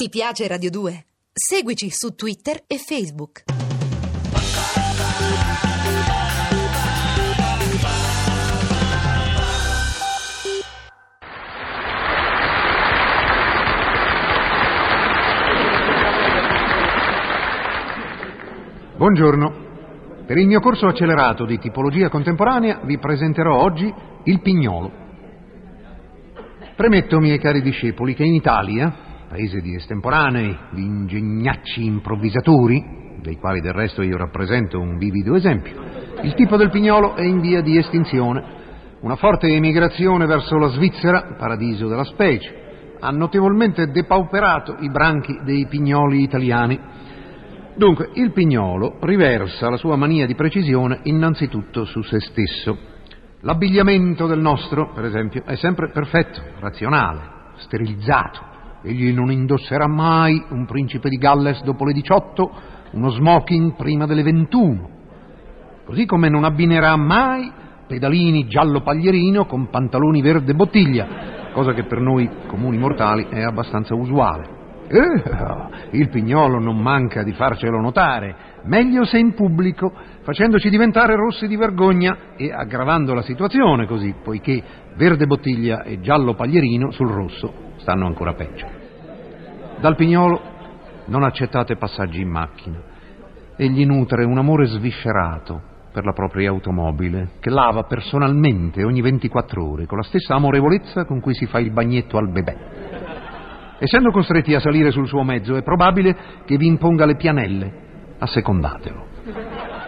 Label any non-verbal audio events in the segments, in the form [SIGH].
Ti piace Radio 2? Seguici su Twitter e Facebook. Buongiorno. Per il mio corso accelerato di tipologia contemporanea vi presenterò oggi il pignolo. Premetto, miei cari discepoli, che in Italia, paese di estemporanei, di ingegnacci improvvisatori, dei quali del resto io rappresento un vivido esempio, il tipo del pignolo è in via di estinzione. Una forte emigrazione verso la Svizzera, paradiso della specie, ha notevolmente depauperato i branchi dei pignoli italiani. Dunque, il pignolo riversa la sua mania di precisione innanzitutto su se stesso. L'abbigliamento del nostro, per esempio, è sempre perfetto, razionale, sterilizzato. Egli non indosserà mai un principe di Galles dopo le 18, uno smoking prima delle 21. Così come non abbinerà mai pedalini giallo paglierino con pantaloni verde bottiglia, cosa che per noi comuni mortali è abbastanza usuale. Eh, il pignolo non manca di farcelo notare, meglio se in pubblico, facendoci diventare rossi di vergogna e aggravando la situazione così, poiché verde bottiglia e giallo paglierino sul rosso stanno ancora peggio. Dal pignolo non accettate passaggi in macchina. Egli nutre un amore sviscerato per la propria automobile, che lava personalmente ogni 24 ore, con la stessa amorevolezza con cui si fa il bagnetto al bebè. Essendo costretti a salire sul suo mezzo, è probabile che vi imponga le pianelle. Assecondatelo.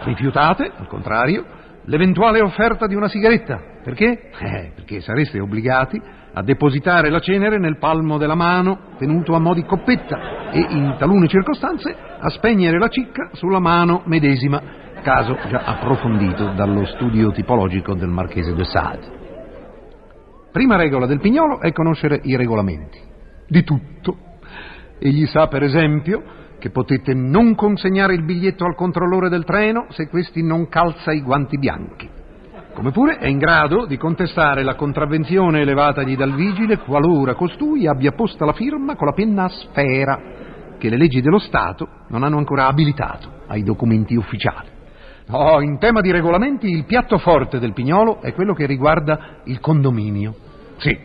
Rifiutate, al contrario, l'eventuale offerta di una sigaretta. Perché? Eh, perché sareste obbligati a depositare la cenere nel palmo della mano, tenuto a mo' di coppetta, e in talune circostanze a spegnere la cicca sulla mano medesima, caso già approfondito dallo studio tipologico del Marchese de Sade. Prima regola del pignolo è conoscere i regolamenti di tutto. Egli sa, per esempio, che potete non consegnare il biglietto al controllore del treno se questi non calza i guanti bianchi. Come pure è in grado di contestare la contravvenzione elevatagli dal vigile qualora costui abbia posta la firma con la penna a sfera che le leggi dello Stato non hanno ancora abilitato ai documenti ufficiali. Oh, in tema di regolamenti il piatto forte del pignolo è quello che riguarda il condominio. Sì,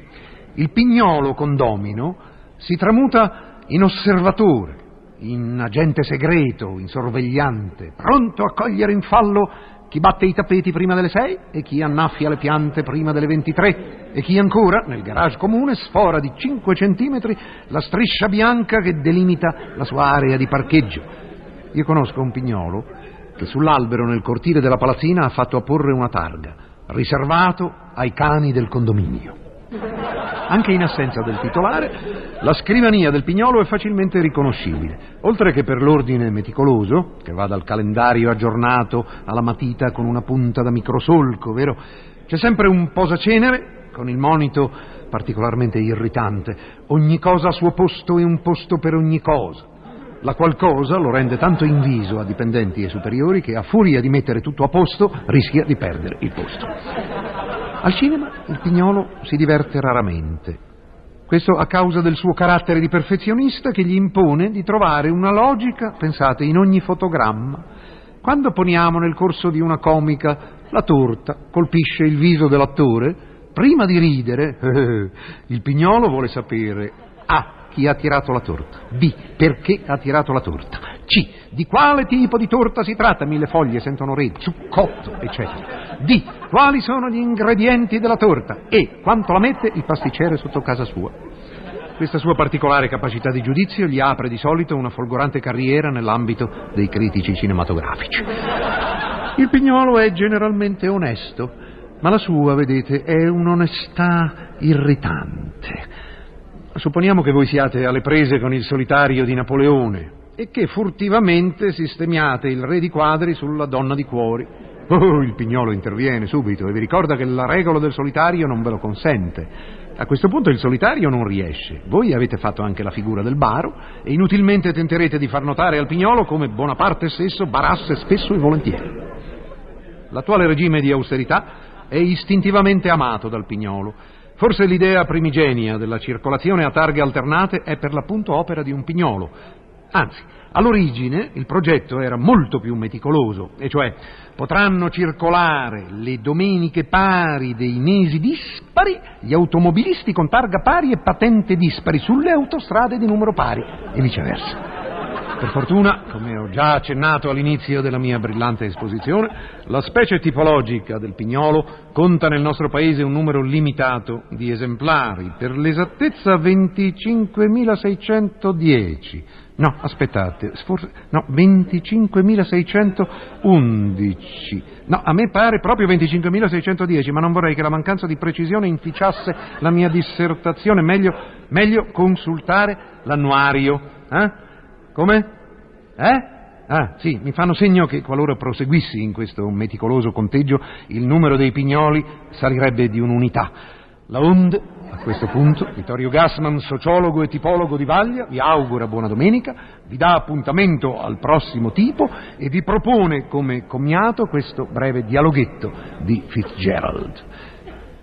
il pignolo condomino si tramuta in osservatore, in agente segreto, in sorvegliante, pronto a cogliere in fallo chi batte i tappeti prima delle sei e chi annaffia le piante prima delle 23 e chi ancora, nel garage comune, sfora di 5 centimetri la striscia bianca che delimita la sua area di parcheggio. Io conosco un pignolo che sull'albero nel cortile della palazzina ha fatto apporre una targa, riservato ai cani del condominio. Anche in assenza del titolare, la scrivania del pignolo è facilmente riconoscibile, oltre che per l'ordine meticoloso, che va dal calendario aggiornato alla matita con una punta da microsolco, vero? C'è sempre un posacenere con il monito particolarmente irritante, ogni cosa a suo posto e un posto per ogni cosa. La qualcosa lo rende tanto inviso a dipendenti e superiori che a furia di mettere tutto a posto rischia di perdere il posto. Al cinema il pignolo si diverte raramente. Questo a causa del suo carattere di perfezionista che gli impone di trovare una logica, pensate, in ogni fotogramma. Quando poniamo nel corso di una comica la torta colpisce il viso dell'attore, prima di ridere, [LAUGHS] il pignolo vuole sapere A. Chi ha tirato la torta? B. Perché ha tirato la torta? C. Di quale tipo di torta si tratta? Mille foglie sentono re, zuccotto, eccetera. D. Quali sono gli ingredienti della torta? E. Quanto la mette il pasticcere sotto casa sua? Questa sua particolare capacità di giudizio gli apre di solito una folgorante carriera nell'ambito dei critici cinematografici. Il pignolo è generalmente onesto, ma la sua, vedete, è un'onestà irritante. Supponiamo che voi siate alle prese con il solitario di Napoleone e che furtivamente sistemiate il re di quadri sulla donna di cuori. Oh, il pignolo interviene subito e vi ricorda che la regola del solitario non ve lo consente. A questo punto il solitario non riesce. Voi avete fatto anche la figura del baro e inutilmente tenterete di far notare al pignolo come Bonaparte stesso barasse spesso e volentieri. L'attuale regime di austerità è istintivamente amato dal pignolo Forse l'idea primigenia della circolazione a targhe alternate è per l'appunto opera di un pignolo. Anzi, all'origine il progetto era molto più meticoloso, e cioè potranno circolare le domeniche pari dei mesi dispari gli automobilisti con targa pari e patente dispari sulle autostrade di numero pari e viceversa. Per fortuna, ho già accennato all'inizio della mia brillante esposizione, la specie tipologica del pignolo conta nel nostro paese un numero limitato di esemplari, per l'esattezza 25.610. No, aspettate, forse, no, 25.611. No, a me pare proprio 25.610, ma non vorrei che la mancanza di precisione inficiasse la mia dissertazione. Meglio, meglio consultare l'annuario. Eh? Come? Eh? Ah, sì, mi fanno segno che qualora proseguissi in questo meticoloso conteggio, il numero dei pignoli salirebbe di un'unità. La onde, a questo punto, Vittorio Gassman, sociologo e tipologo di Vaglia, vi augura buona domenica, vi dà appuntamento al prossimo tipo e vi propone come commiato questo breve dialoghetto di Fitzgerald.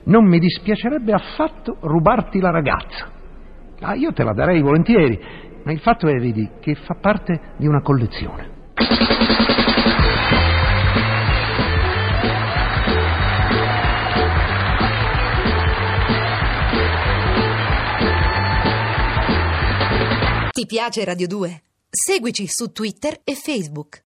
Non mi dispiacerebbe affatto rubarti la ragazza. Ah, io te la darei volentieri, ma il fatto è, vedi, che fa parte di una collezione. Ti piace Radio 2? Seguici su Twitter e Facebook.